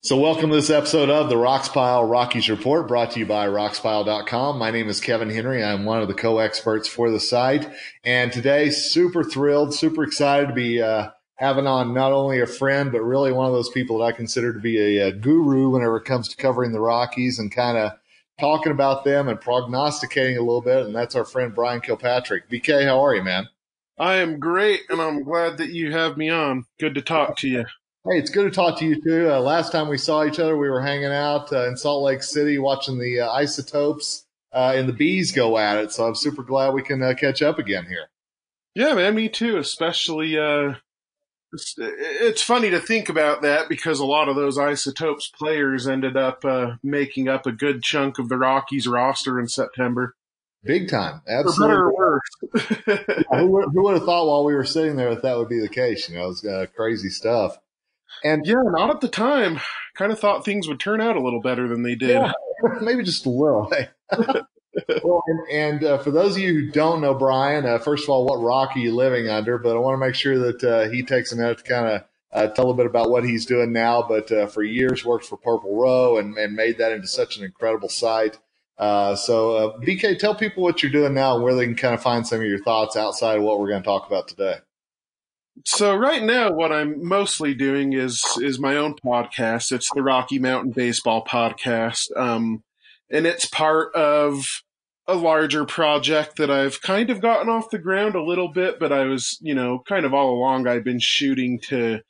So, welcome to this episode of the Rox Pile Rockies Report brought to you by roxpile.com. My name is Kevin Henry. I'm one of the co experts for the site. And today, super thrilled, super excited to be uh, having on not only a friend, but really one of those people that I consider to be a, a guru whenever it comes to covering the Rockies and kind of talking about them and prognosticating a little bit. And that's our friend Brian Kilpatrick. BK, how are you, man? I am great, and I'm glad that you have me on. Good to talk to you. Hey, it's good to talk to you too. Uh, last time we saw each other, we were hanging out uh, in Salt Lake City watching the uh, isotopes uh, and the bees go at it. So I'm super glad we can uh, catch up again here. Yeah, man, me too. Especially, uh, it's, it's, funny to think about that because a lot of those isotopes players ended up making up a good chunk of the Rockies roster in September. Big time, absolutely. For better or worse. who, would, who, would have thought while we were sitting there that that would be the case? You know, it's crazy stuff. And yeah, not at the time. Kind of thought things would turn out a little better than they did. Yeah, maybe just a little. well, and, and uh, for those of you who don't know Brian, uh, first of all, what rock are you living under? But I want to make sure that uh, he takes a minute to kind of uh, tell a bit about what he's doing now. But uh, for years, worked for Purple Row and, and made that into such an incredible site. Uh, so, BK, tell people what you're doing now and where they can kind of find some of your thoughts outside of what we're going to talk about today. So right now, what I'm mostly doing is is my own podcast. It's the Rocky Mountain Baseball Podcast, um, and it's part of a larger project that I've kind of gotten off the ground a little bit. But I was, you know, kind of all along I've been shooting to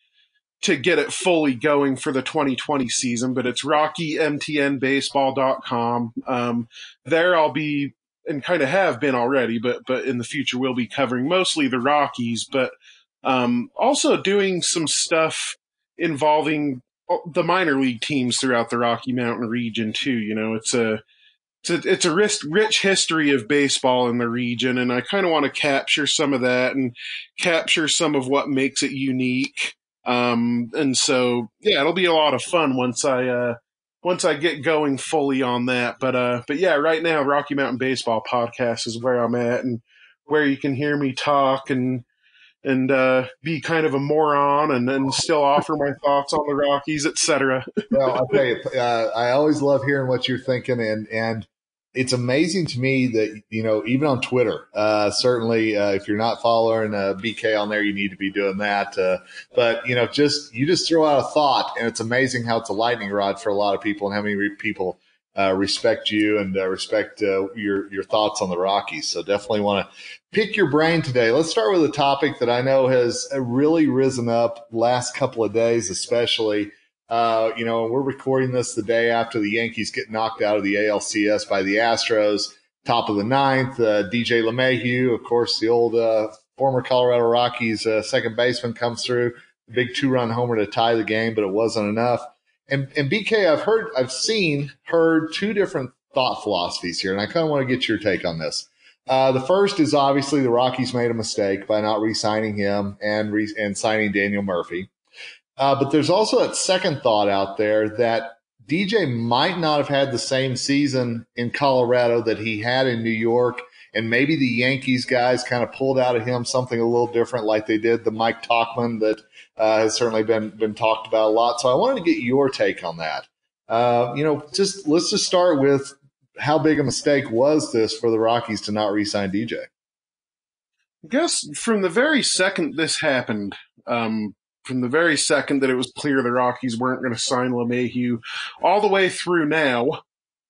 to get it fully going for the 2020 season. But it's RockyMTNBaseball.com. Um, there I'll be and kind of have been already, but but in the future we'll be covering mostly the Rockies, but um, also doing some stuff involving the minor league teams throughout the Rocky Mountain region too. You know, it's a it's a, it's a rich, rich history of baseball in the region, and I kind of want to capture some of that and capture some of what makes it unique. Um, and so, yeah, it'll be a lot of fun once I uh, once I get going fully on that. But uh, but yeah, right now, Rocky Mountain Baseball Podcast is where I'm at, and where you can hear me talk and and uh, be kind of a moron and then still offer my thoughts on the Rockies, etc. well, I'll tell you, uh, I always love hearing what you're thinking, and and it's amazing to me that you know even on Twitter, uh, certainly uh, if you're not following uh, BK on there, you need to be doing that. Uh, but you know, just you just throw out a thought, and it's amazing how it's a lightning rod for a lot of people, and how many people uh, respect you and uh, respect uh, your your thoughts on the Rockies. So definitely want to pick your brain today. Let's start with a topic that I know has really risen up last couple of days, especially. Uh, you know, we're recording this the day after the Yankees get knocked out of the ALCS by the Astros. Top of the ninth, uh, DJ LeMahieu, of course, the old uh, former Colorado Rockies second baseman, comes through. Big two-run homer to tie the game, but it wasn't enough. And, and BK, I've heard, I've seen, heard two different thought philosophies here, and I kind of want to get your take on this. Uh, the first is obviously the Rockies made a mistake by not re-signing him and re- and signing Daniel Murphy. Uh, but there's also that second thought out there that DJ might not have had the same season in Colorado that he had in New York, and maybe the Yankees guys kind of pulled out of him something a little different, like they did the Mike Tauchman that uh, has certainly been been talked about a lot. So I wanted to get your take on that. Uh, you know, just let's just start with how big a mistake was this for the Rockies to not re-sign DJ? I guess from the very second this happened, um, from the very second that it was clear the Rockies weren't going to sign LeMahieu, all the way through now.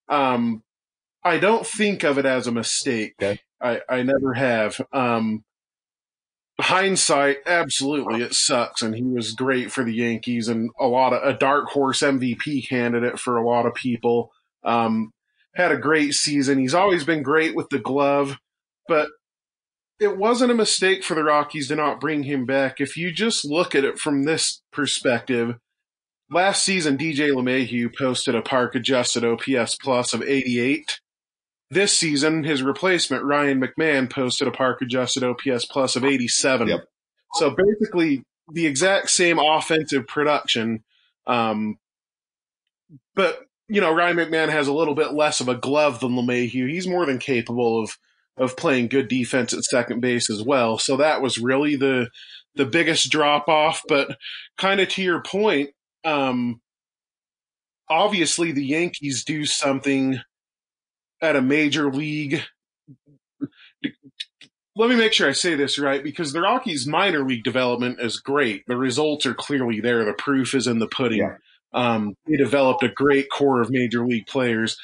Um, I don't think of it as a mistake. Okay. I, I never have. Um, hindsight, absolutely, it sucks, and he was great for the Yankees and a lot of a dark horse MVP candidate for a lot of people. Um, had a great season. He's always been great with the glove, but it wasn't a mistake for the Rockies to not bring him back. If you just look at it from this perspective, last season DJ LeMahieu posted a park adjusted OPS plus of 88. This season, his replacement Ryan McMahon posted a park adjusted OPS plus of 87. Yep. So basically, the exact same offensive production. Um, but you know, Ryan McMahon has a little bit less of a glove than LeMahieu. He's more than capable of of playing good defense at second base as well. So that was really the the biggest drop off. But kind of to your point, um, obviously the Yankees do something at a major league. Let me make sure I say this right because the Rockies' minor league development is great. The results are clearly there. The proof is in the pudding. Yeah. Um, they developed a great core of major league players.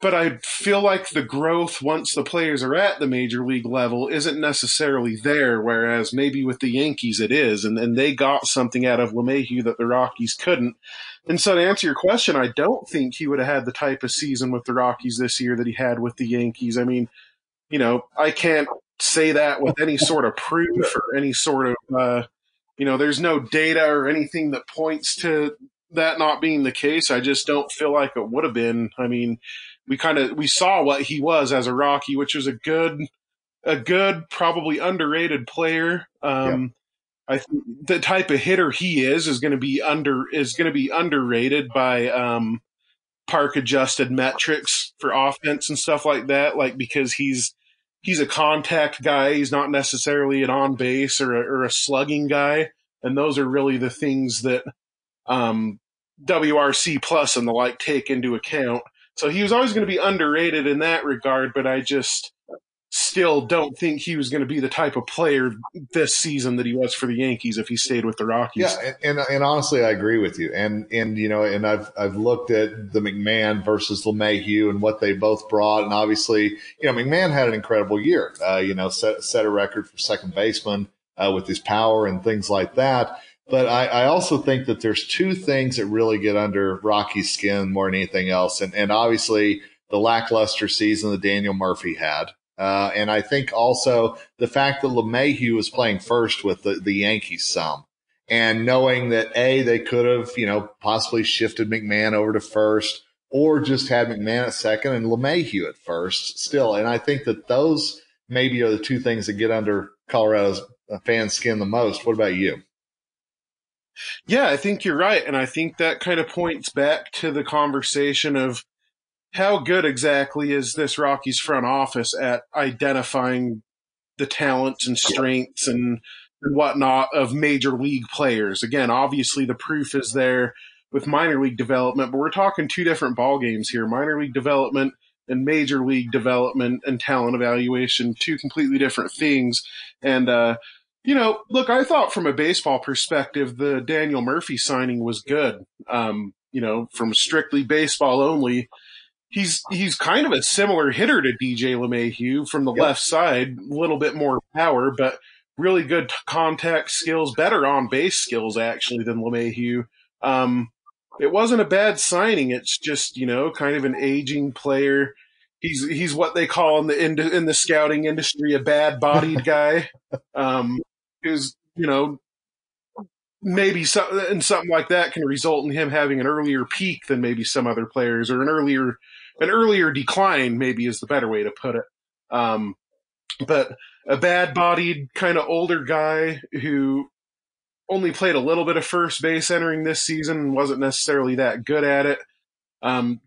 But I feel like the growth once the players are at the major league level isn't necessarily there, whereas maybe with the Yankees it is, and, and they got something out of LeMahieu that the Rockies couldn't. And so to answer your question, I don't think he would have had the type of season with the Rockies this year that he had with the Yankees. I mean, you know, I can't say that with any sort of proof or any sort of, uh, you know, there's no data or anything that points to that not being the case. I just don't feel like it would have been. I mean, we kind of we saw what he was as a Rocky, which was a good, a good, probably underrated player. Um, I think the type of hitter he is is going to be under is going to be underrated by um, park adjusted metrics for offense and stuff like that. Like because he's he's a contact guy. He's not necessarily an on base or a, or a slugging guy, and those are really the things that um, WRC plus and the like take into account. So he was always going to be underrated in that regard, but I just still don't think he was going to be the type of player this season that he was for the Yankees if he stayed with the Rockies. Yeah, and, and, and honestly, I agree with you. And and you know, and I've I've looked at the McMahon versus LeMahieu and what they both brought, and obviously, you know, McMahon had an incredible year. Uh, you know, set set a record for second baseman uh, with his power and things like that. But I, I, also think that there's two things that really get under Rocky's skin more than anything else. And, and obviously the lackluster season that Daniel Murphy had. Uh, and I think also the fact that LeMahieu was playing first with the, the Yankees some and knowing that A, they could have, you know, possibly shifted McMahon over to first or just had McMahon at second and LeMahieu at first still. And I think that those maybe are the two things that get under Colorado's fan skin the most. What about you? Yeah, I think you're right. And I think that kind of points back to the conversation of how good exactly is this Rockies front office at identifying the talents and strengths and, and whatnot of major league players. Again, obviously the proof is there with minor league development, but we're talking two different ball games here. Minor league development and major league development and talent evaluation, two completely different things. And uh, you know, look, I thought from a baseball perspective, the Daniel Murphy signing was good. Um, you know, from strictly baseball only, he's he's kind of a similar hitter to DJ LeMahieu from the yep. left side, a little bit more power, but really good contact skills, better on base skills actually than LeMahieu. Um, it wasn't a bad signing. It's just you know, kind of an aging player. He's he's what they call in the in, in the scouting industry a bad bodied guy. Um, is you know maybe some, and something like that can result in him having an earlier peak than maybe some other players or an earlier an earlier decline maybe is the better way to put it um, but a bad bodied kind of older guy who only played a little bit of first base entering this season wasn't necessarily that good at it um,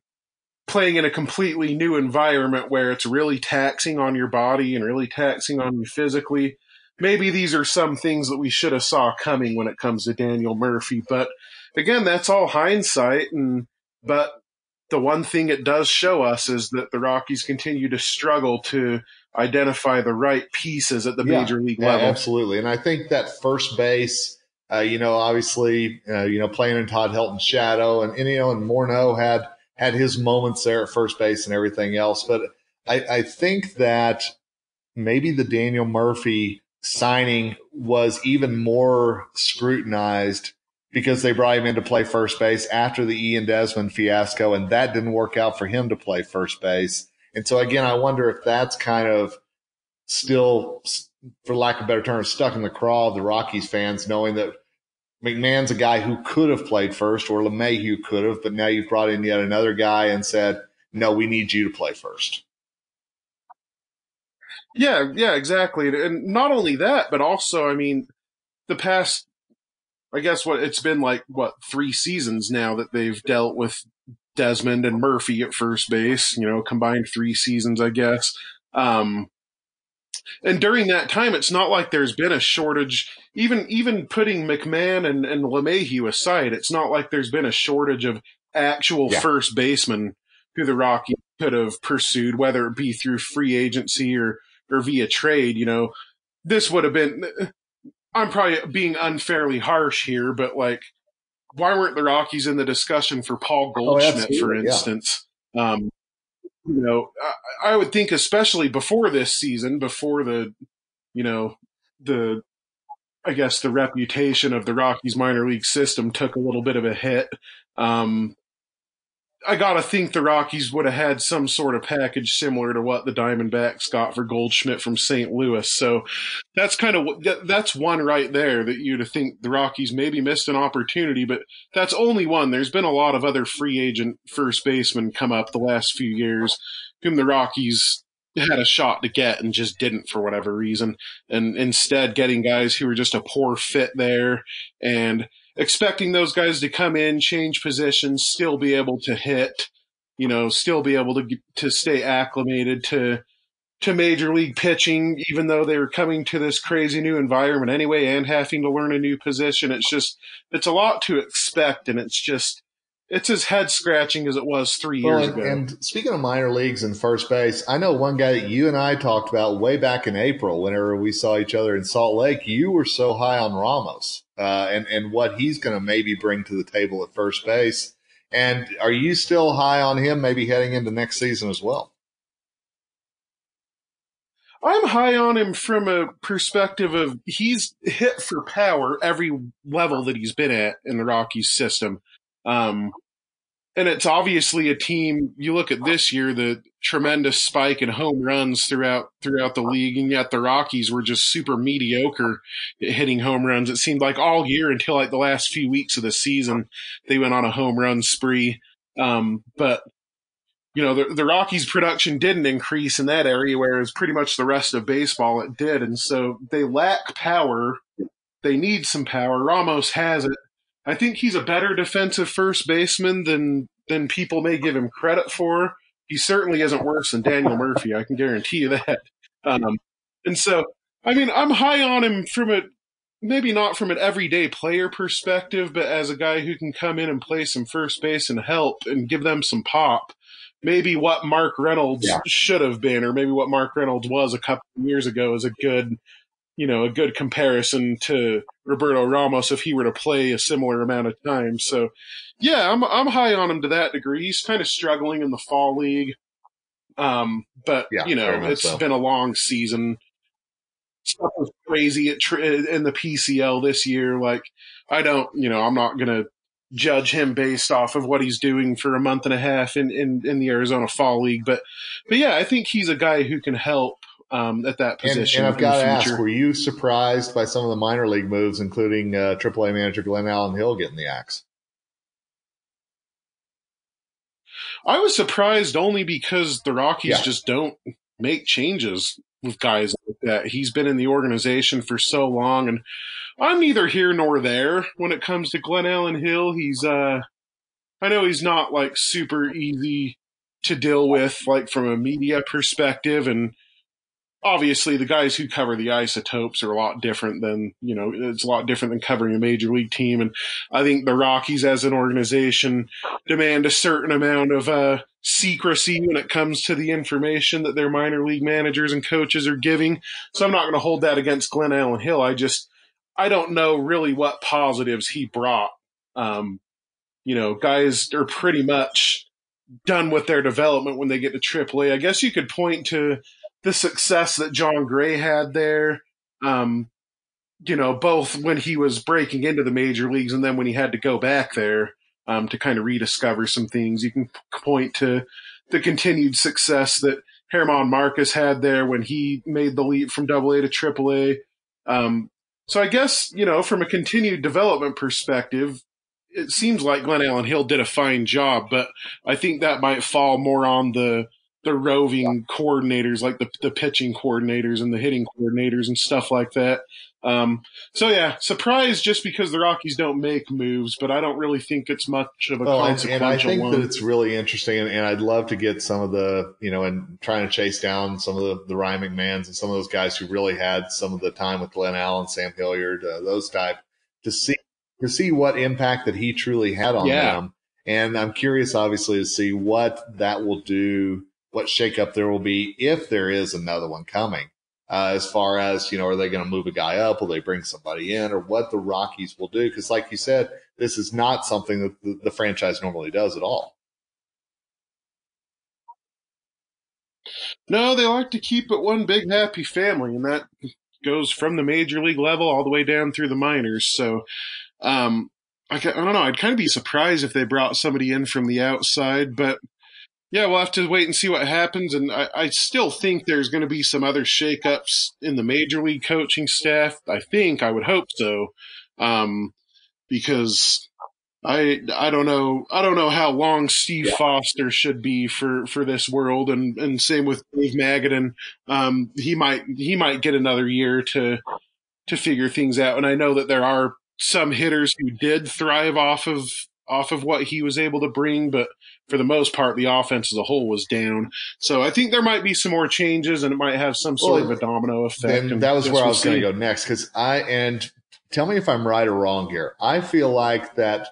playing in a completely new environment where it's really taxing on your body and really taxing on you physically maybe these are some things that we should have saw coming when it comes to Daniel Murphy. But again, that's all hindsight. And but the one thing it does show us is that the Rockies continue to struggle to identify the right pieces at the yeah, major league yeah, level. Absolutely, and I think that first base Uh, you know, obviously, uh, you know, playing in Todd Helton's shadow, and, and you know, and Morneau had had his moments there at first base and everything else. But I, I think that maybe the Daniel Murphy signing was even more scrutinized because they brought him in to play first base after the Ian Desmond fiasco, and that didn't work out for him to play first base. And so again, I wonder if that's kind of still, for lack of a better term, stuck in the craw of the Rockies fans, knowing that McMahon's a guy who could have played first, or LeMahieu could have, but now you've brought in yet another guy and said, "No, we need you to play first. Yeah, yeah, exactly. And not only that, but also, I mean, the past, I guess what it's been like, what, three seasons now that they've dealt with Desmond and Murphy at first base, you know, combined three seasons, I guess. Um, and during that time, it's not like there's been a shortage. Even even putting McMahon and, and LeMahieu aside, it's not like there's been a shortage of actual yeah. first basemen who the Rockies could have pursued, whether it be through free agency or or via trade, you know, this would have been. I'm probably being unfairly harsh here, but like, why weren't the Rockies in the discussion for Paul oh, Goldschmidt, oh, for instance? Yeah. Um, you know, I, I would think, especially before this season, before the, you know, the I guess the reputation of the Rockies minor league system took a little bit of a hit. Um, I gotta think the Rockies would have had some sort of package similar to what the Diamondbacks got for Goldschmidt from St. Louis. So that's kind of that's one right there that you'd think the Rockies maybe missed an opportunity, but that's only one. There's been a lot of other free agent first basemen come up the last few years whom the Rockies had a shot to get and just didn't for whatever reason. And instead getting guys who were just a poor fit there and expecting those guys to come in, change positions, still be able to hit, you know, still be able to to stay acclimated to to major league pitching, even though they were coming to this crazy new environment anyway and having to learn a new position. It's just it's a lot to expect, and it's just it's as head scratching as it was three well, years and, ago. And speaking of minor leagues and first base, I know one guy that you and I talked about way back in April, whenever we saw each other in Salt Lake. You were so high on Ramos uh, and and what he's going to maybe bring to the table at first base. And are you still high on him? Maybe heading into next season as well. I'm high on him from a perspective of he's hit for power every level that he's been at in the Rockies system. Um, and it's obviously a team. You look at this year, the tremendous spike in home runs throughout throughout the league, and yet the Rockies were just super mediocre at hitting home runs. It seemed like all year until like the last few weeks of the season, they went on a home run spree. Um, but you know, the, the Rockies' production didn't increase in that area, whereas pretty much the rest of baseball it did, and so they lack power. They need some power. Ramos has it I think he's a better defensive first baseman than than people may give him credit for. He certainly isn't worse than Daniel Murphy. I can guarantee you that. Um, and so, I mean, I'm high on him from a maybe not from an everyday player perspective, but as a guy who can come in and play some first base and help and give them some pop. Maybe what Mark Reynolds yeah. should have been, or maybe what Mark Reynolds was a couple of years ago, is a good you know, a good comparison to Roberto Ramos if he were to play a similar amount of time. So, yeah, I'm I'm high on him to that degree. He's kind of struggling in the fall league, um, but yeah, you know, it's so. been a long season. Stuff was crazy at in the PCL this year. Like, I don't, you know, I'm not gonna judge him based off of what he's doing for a month and a half in, in, in the Arizona Fall League. But but yeah, I think he's a guy who can help um, at that position. And, and I've got to ask, were you surprised by some of the minor league moves, including uh, AAA manager Glenallen Hill getting the axe? I was surprised only because the Rockies yeah. just don't make changes with guys like that. He's been in the organization for so long, and I'm neither here nor there when it comes to Glenallen Hill. He's, uh, I know he's not like super easy to deal with, like from a media perspective, and obviously the guys who cover the isotopes are a lot different than you know it's a lot different than covering a major league team and i think the rockies as an organization demand a certain amount of uh, secrecy when it comes to the information that their minor league managers and coaches are giving so i'm not going to hold that against glenallen hill i just I don't know really what positives he brought. Um, you know, guys are pretty much done with their development when they get to AAA. I guess you could point to the success that Jon Gray had there. Um, you know, both when he was breaking into the major leagues and then when he had to go back there um, to kind of rediscover some things. You can point to the continued success that German Marquez had there when he made the leap from Double A to Triple A. Um, so I guess you know, from a continued development perspective, it seems like Glenallen Hill did a fine job, but I think that might fall more on the the roving coordinators, like the the pitching coordinators and the hitting coordinators and stuff like that. Um, so yeah, surprised just because the Rockies don't make moves, but I don't really think it's much of a well, consequential and, and I think one. that it's really interesting, and, and, I'd love to get some of the you know, and trying to chase down some of the the Ryan McMahons and some of those guys who really had some of the time with Glenallen, Sam Hilliard, uh, those type to see to see what impact that he truly had on yeah. them. And I'm curious, obviously, to see what that will do, what shakeup there will be if there is another one coming. Uh, as far as, you know, are they going to move a guy up? Will they bring somebody in or what the Rockies will do? Cause like you said, this is not something that the, the franchise normally does at all. No, they like to keep it one big happy family, and that goes from the major league level all the way down through the minors. So, um, I, I don't know. I'd kind of be surprised if they brought somebody in from the outside, but yeah, we'll have to wait and see what happens. And I, I still think there's going to be some other shakeups in the major league coaching staff. I think, I would hope so, um, because I I don't know I don't know how long Steve. Foster should be for, for this world, and, and same with Dave Magadan. Um, he might he might get another year to to figure things out. And I know that there are some hitters who did thrive off of off of what he was able to bring, but for the most part, the offense as a whole was down. So I think there might be some more changes, and it might have some sort well, of a domino effect. And that was where I was going to go next because I and tell me if I'm right or wrong here. I feel like that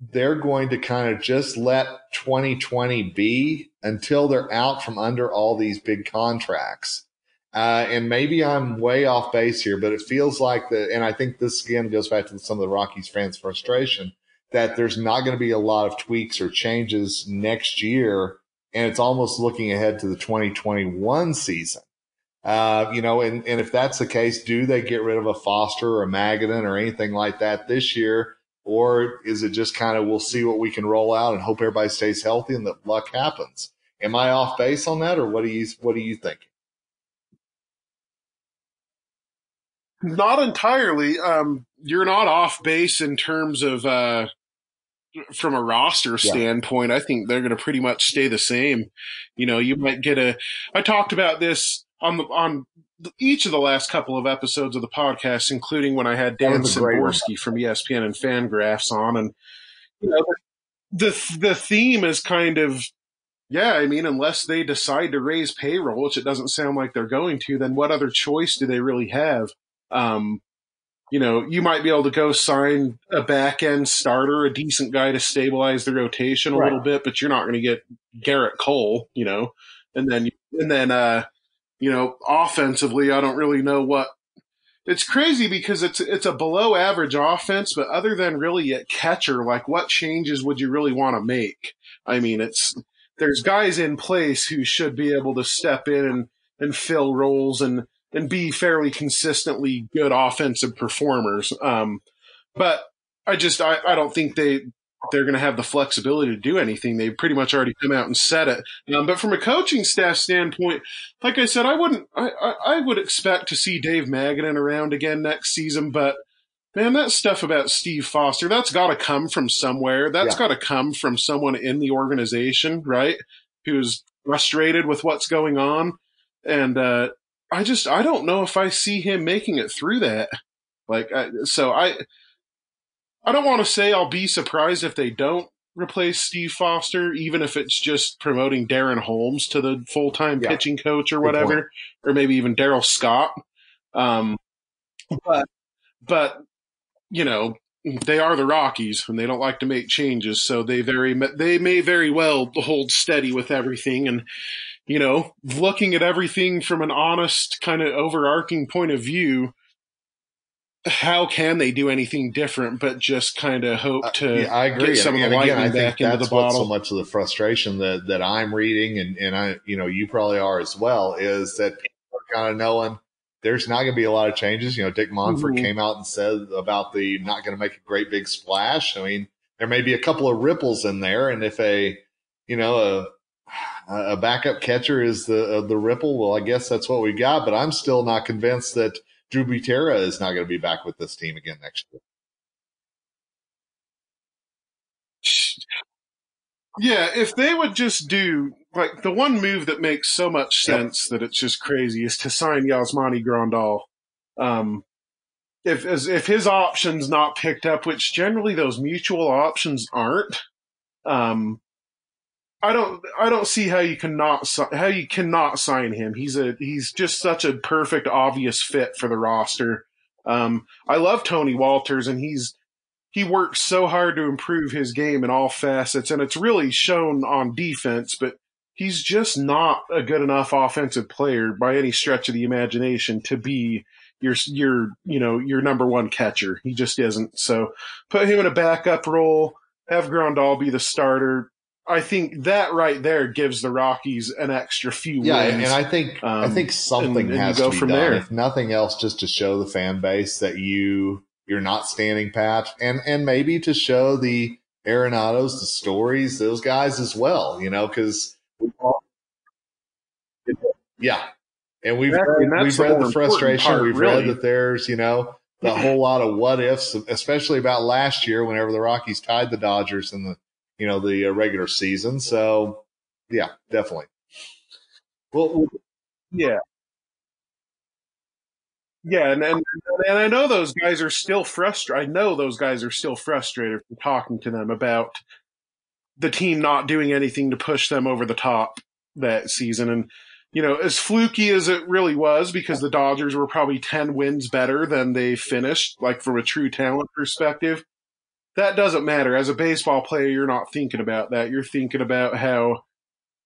they're going to kind of just let 2020 be until they're out from under all these big contracts. Uh, and maybe I'm way off base here, but it feels like that. And I think this again goes back to some of the Rockies fans' frustration that there's not going to be a lot of tweaks or changes next year. And it's almost looking ahead to the 2021 season. Uh, you know, and, and if that's the case, do they get rid of a Foster or a Magadan or anything like that this year? Or is it just kind of, we'll see what we can roll out and hope everybody stays healthy and that luck happens? Am I off base on that or what do you, what do you think? Not entirely. Um, you're not off base in terms of, uh, from a roster standpoint, yeah. I think they're going to pretty much stay the same. You know, you might get a. I talked about this on the on each of the last couple of episodes of the podcast, including when I had Dan Szymborski from ESPN and Fangraphs on, and you know, the the theme is kind of. Yeah, I mean, unless they decide to raise payroll, which it doesn't sound like they're going to, then what other choice do they really have? Um, you know, you might be able to go sign a back end starter, a decent guy to stabilize the rotation a right. little bit, but you're not going to get Gerrit Cole, you know, and then, and then, uh, you know, offensively, I don't really know what it's crazy because it's, it's a below average offense, but other than really at catcher, like what changes would you really want to make? I mean, it's, there's guys in place who should be able to step in and, and fill roles and, and be fairly consistently good offensive performers. Um, but I just I, I don't think they they're going to have the flexibility to do anything. They've pretty much already come out and said it. Um, but from a coaching staff standpoint, like I said, I wouldn't I, I, I would expect to see Dave Magadan around again next season, but. Man, that stuff about Steve Foster, that's got to come from somewhere. That's yeah. got to come from someone in the organization, right? Who's frustrated with what's going on. And uh, I just I don't know if I see him making it through that. Like I, so I I don't want to say I'll be surprised if they don't replace Steve Foster, even if it's just promoting Darren Holmes to the full time yeah. pitching coach or whatever, or maybe even Daryl Scott. Um, but but you know they are the Rockies and they don't like to make changes, so they very they may very well hold steady with everything and you know, looking at everything from an honest kind of overarching point of view, how can they do anything different but just kind of hope Uh, to yeah, I agree. get some and, of the and again, lightning I think back into the that's bottle? so much of the frustration that that I'm reading, and and I, you know, you probably are as well, is that people are kind of knowing there's not going to be a lot of changes. You know, Dick Monfort Mhm. came out and said about the not going to make a great big splash. I mean, there may be a couple of ripples in there, and if a, you know, a a backup catcher is the uh, the ripple, well, I guess that's what we got. But I'm still not convinced that Drew Butera is not going to be back with this team again next year. Yeah, if they would just do like the one move that makes so much Yep. sense that it's just crazy is to sign Yasmani Grandal. Um, if as if his option's not picked up, which generally those mutual options aren't, um, I don't I don't see how you cannot how you cannot sign him. He's a he's just such a perfect obvious fit for the roster. Um, I love Tony Wolters, and he's he works so hard to improve his game in all facets, and it's really shown on defense. But he's just not a good enough offensive player by any stretch of the imagination to be your your you know your number one catcher. He just isn't. So put him in a backup role. Have Grandal be the starter. I think that right there gives the Rockies an extra few Yeah, wins. and I think I Um, think something and- and has to be from done. there. If nothing else, just to show the fan base that you you're not standing pat, and and maybe to show the Arenados, the Storys, those guys as well. You know, because yeah, and we've Exactly, read, that's we've the read the frustration. important we've part, read that there's you know the whole lot of what ifs, especially about last year whenever the Rockies tied the Dodgers in the you know the uh, regular season. So yeah, definitely. Well, Yeah. Yeah, and, and and I know those guys are still frustrated. I know those guys are still frustrated from talking to them about the team not doing anything to push them over the top that season. And you know, as fluky as it really was, because the Dodgers were probably ten wins better than they finished, like from a true talent perspective. That doesn't matter. As a baseball player, you're not thinking about that. You're thinking about how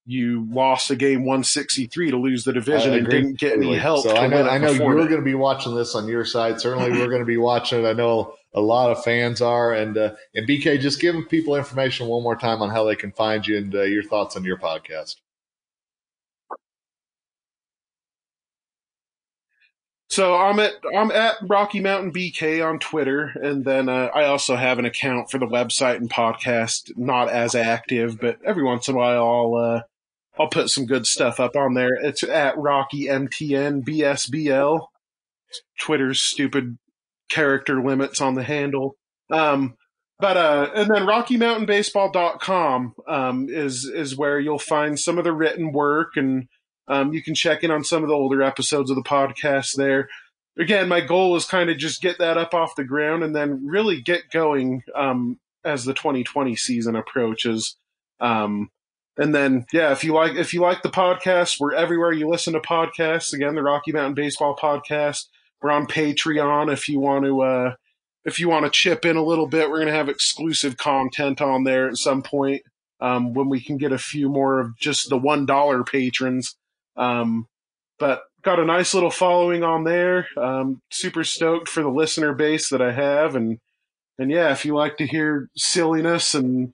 you lost a game 163 to lose the division and didn't get any help. So I know I know you're going to be watching this on your side. Certainly, we're going to be watching it. I know a lot of fans are. And uh, and BK, just give people information one more time on how they can find you and uh, your thoughts on your podcast. So I'm at I'm at Rocky Mountain BK on Twitter, and then uh, I also have an account for the website and podcast. Not as active, but every once in a while I'll uh, I'll put some good stuff up on there. It's at Rocky MTN BSBL. Twitter's stupid character limits on the handle. Um, but uh, and then RockyMountainBaseball.com um, is is where you'll find some of the written work and um, you can check in on some of the older episodes of the podcast there. Again, my goal is kind of just get that up off the ground and then really get going um, as the 2020 season approaches. Um, and then, yeah, if you like if you like the podcast, we're everywhere you listen to podcasts. Again, the Rocky Mountain Baseball Podcast. We're on Patreon if you want to uh, if you want to chip in a little bit. We're going to have exclusive content on there at some point um, when we can get a few more of just the one dollar patrons. Um, but got a nice little following on there. Um, super stoked for the listener base that I have, and and yeah, if you like to hear silliness and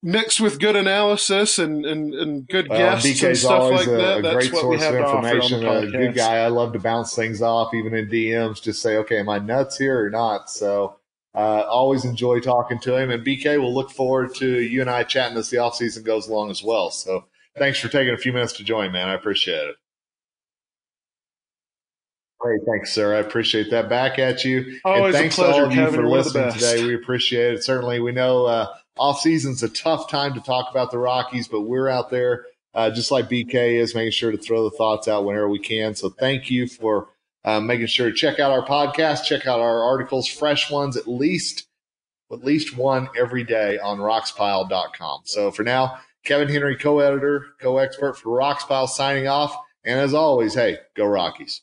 mixed with good analysis and and, and good Well, guests and stuff always like a, that, a that's great what we have of to offer on the information. A good guy. I love to bounce things off, even in DMs. Just say, okay, am I nuts here or not? So. Uh, always enjoy talking to him. And BK, we'll look forward to you and I chatting as the off season goes along as well. So thanks for taking a few minutes to join, man. I appreciate it. Great, thanks, sir. I appreciate that. Back at you. Always and a thanks pleasure, to all of you Kevin. for listening today. We appreciate it. Certainly, we know uh, off season's a tough time to talk about the Rockies, but we're out there uh, just like BK is, making sure to throw the thoughts out whenever we can. So thank you for uh, making sure to check out our podcast, check out our articles, fresh ones, at least at least one every day on roxpile.com. So for now, Kevin Henry, co-editor, co-expert for Roxpile, signing off. And as always, hey, go Rockies.